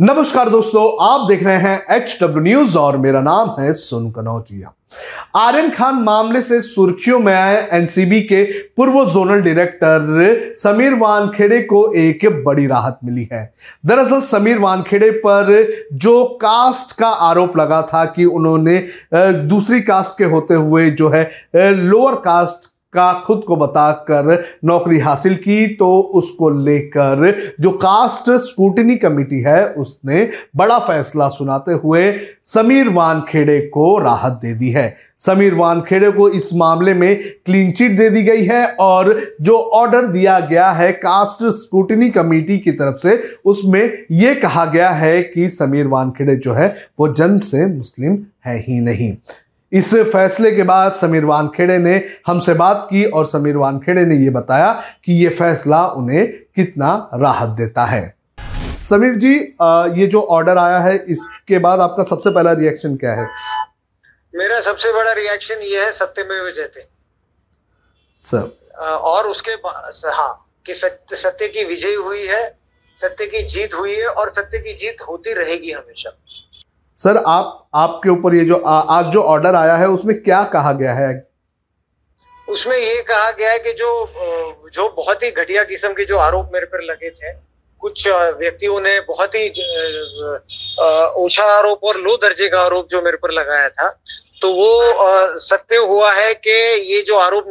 नमस्कार दोस्तों, आप देख रहे हैं एच डब्ल्यू न्यूज़ और मेरा नाम है सुन कनौजिया। आर्यन खान मामले से सुर्खियों में आए एनसीबी के पूर्व जोनल डायरेक्टर समीर वानखेड़े को एक बड़ी राहत मिली है। दरअसल समीर वानखेड़े पर जो कास्ट का आरोप लगा था कि उन्होंने दूसरी कास्ट के होते हुए जो है लोअर कास्ट का खुद को बताकर नौकरी हासिल की तो उसको लेकर जो कास्ट स्कूटनी कमेटी है, उसने बड़ा फैसला सुनाते हुए समीर वानखेड़े को राहत दे दी है। समीर वानखेड़े को इस मामले में क्लीन चिट दे दी गई है और जो ऑर्डर दिया गया है कास्ट स्कूटनी कमेटी की तरफ़ से, उसमें यह कहा गया है कि समीर वानखेड़े जो है, वो जन्म से मुस्लिम है ही नहीं। इस फैसले के बाद समीर वानखेड़े ने हमसे बात की और समीर वानखेड़े ने यह बताया कि यह फैसला उन्हें कितना राहत देता है। समीर जी ये जो ऑर्डर आया है इसके बाद आपका सबसे पहला रिएक्शन क्या है? मेरा सबसे बड़ा रिएक्शन ये है सत्यमेव जयते सर। और उसके हाँ कि सत्य सत्य की विजय हुई है सत्य की जीत हुई है और सत्य की जीत होती रहेगी हमेशा। सर आप आपके ऊपर ये जो आ, आज जो ऑर्डर आया है उसमें क्या कहा गया है? उसमें ये कहा गया है कि जो जो बहुत ही घटिया किस्म के जो आरोप मेरे पर लगे थे कुछ व्यक्तियों ने बहुत ही ऊँचा आरोप और लो दर्जे का आरोप जो मेरे पर लगाया था तो वो सत्य हुआ है कि ये जो आरोप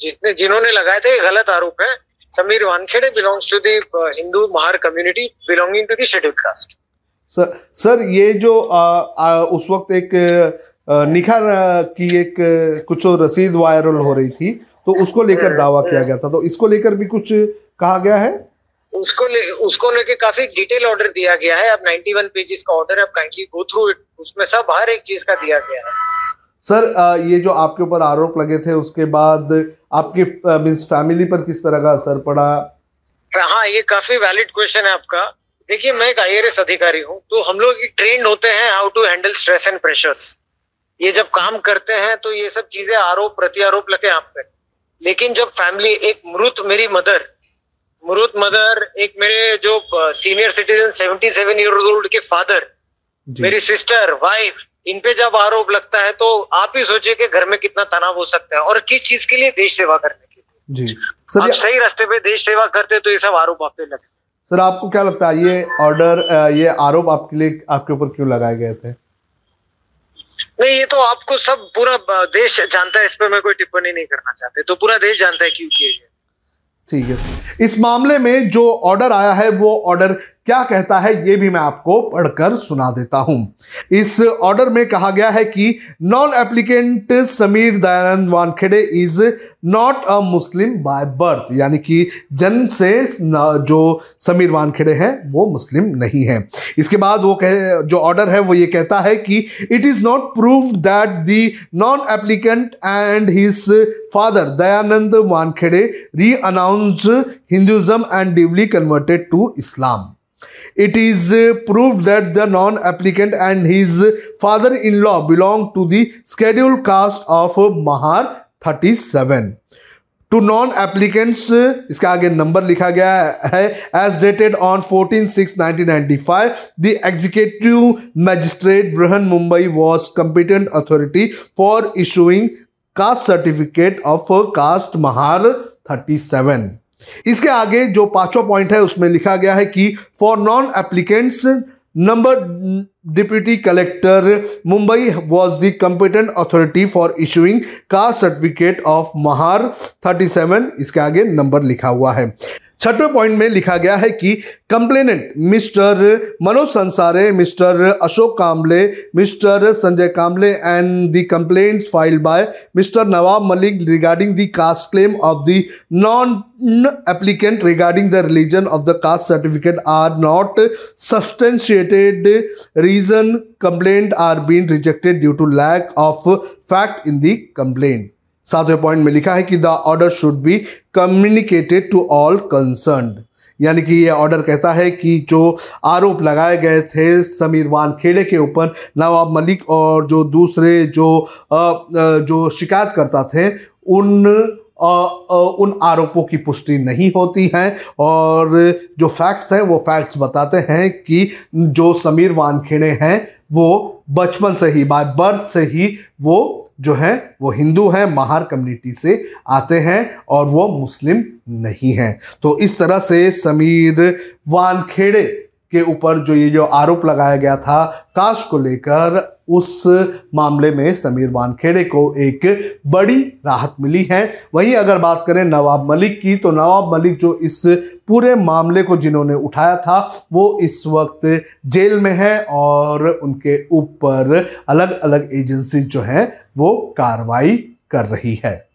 जितने जिन्होंने लगाए थे गलत आरोप है। Sameer Wankhede belongs to the Hindu Mahar community belonging to the scheduled caste sir sir ये जो आ, आ, उस वक्त एक निखा की एक कुछ रसीद वायरल हो रही थी तो उसको लेकर दावा किया गया था। तो इसको लेकर भी कुछ कहा गया है? उसको ले उसको लेके काफ़ी डिटेल ऑर्डर दिया गया है। अब 91 पेजेस का ऑर्डर है अब काइंडली गो थ्रू इट। उसमें सब हर एक चीज़ का दिया गया है। सर ये जो आपके ऊपर आरोप लगे थे उसके बाद आपकी मींस फैमिली पर किस तरह का असर पड़ा? हाँ ये काफ़ी वैलिड क्वेश्चन है आपका। देखिए मैं एक आई अधिकारी हूँ तो हम लोग ट्रेंड होते हैं how to handle stress and pressures ये जब काम करते हैं तो ये सब चीज़ें आरोप प्रत्यारोप लगे आप पे। लेकिन जब फैमिली एक मृत मेरी मदर मृत मदर एक मेरे जो senior citizen seventy seven year old के फादर मेरी सिस्टर वाइफ इन पे जब आरोप लगता है तो आप ही सोचिए कि घर में कितना तनाव हो सकता है और किस चीज़ के लिए देश सेवा करने के लिए। जी। आप सही रास्ते पे देश सेवा करते तो ये सब आरोप आप पे लगते सर आपको क्या लगता है ये ऑर्डर ये आरोप आपके लिए आपके ऊपर क्यों लगाए गए थे? नहीं ये तो आपको सब पूरा देश जानता है इस पर मैं कोई टिप्पणी नहीं करना चाहते। तो पूरा देश जानता है क्यों किए गए ठीक है। इस मामले में जो ऑर्डर आया है वो ऑर्डर क्या कहता है ये भी मैं आपको पढ़कर सुना देता हूँ। इस ऑर्डर में कहा गया है कि non applicant Sameer Dayanand Wankhede is not a Muslim by birth यानी कि जन्म से जो समीर वानखेड़े हैं, वो मुस्लिम नहीं है। इसके बाद वो कह, जो ऑर्डर है, वो ये कहता है कि it is not prove that the non applicant and his father Dayanand Wankhede renounce Hinduism and duly converted to Islam it is uh, proved that the non-applicant and his father-in-law belong to the scheduled caste of Mahar 37. To non applicants इसका आगे नंबर लिखा गया है as dated on 14 six 1995 the executive magistrate Brihan Mumbai was competent authority for issuing caste certificate of caste Mahar 37 इसके आगे जो पांचवा पॉइंट है, उसमें लिखा गया है कि for non applicants number deputy collector Mumbai was the competent authority for issuing caste certificate of Mahar 37 इसके आगे नंबर लिखा हुआ है। छठवें पॉइंट में लिखा गया है कि complainant mister Manoj Sansare, mister Ashok Kamble, mister Sanjay Kamble and the complaints file by mister Nawab Malik regarding the caste claim of the non applicant regarding the religion of the caste certificate are not substantiated reason complaint are been rejected due to lack of fact in the complaint सातवें point में लिखा है कि the order should be communicated to all concern यानी कि ये order कहता है कि जो आरोप लगाए गए थे समीर वान खेड़े के ऊपर, नवाब मलिक और जो दूसरे जो जो शिकायत करता थे, उन उन आरोपों की पुष्टि नहीं होती है। और जो फैक्ट्स हैं, वो फैक्ट्स बताते हैं कि जो समीर वानखेड़े हैं, वो बचपन से ही बाय बर्थ से ही वो जो है, वो हिंदू हैं, महार कम्युनिटी से आते हैं और वो मुस्लिम नहीं हैं। तो इस तरह से समीर वानखेड़े के ऊपर जो ये जो आरोप लगाया गया था काश को लेकर, उस मामले में समीर वानखेड़े को एक बड़ी राहत मिली है। वहीं अगर बात करें नवाब मलिक की तो नवाब मलिक जो इस पूरे मामले को जिन्होंने उठाया था, वो इस वक्त जेल में है और उनके ऊपर अलग अलग एजेंसी जो हैं, वो कार्रवाई कर रही है।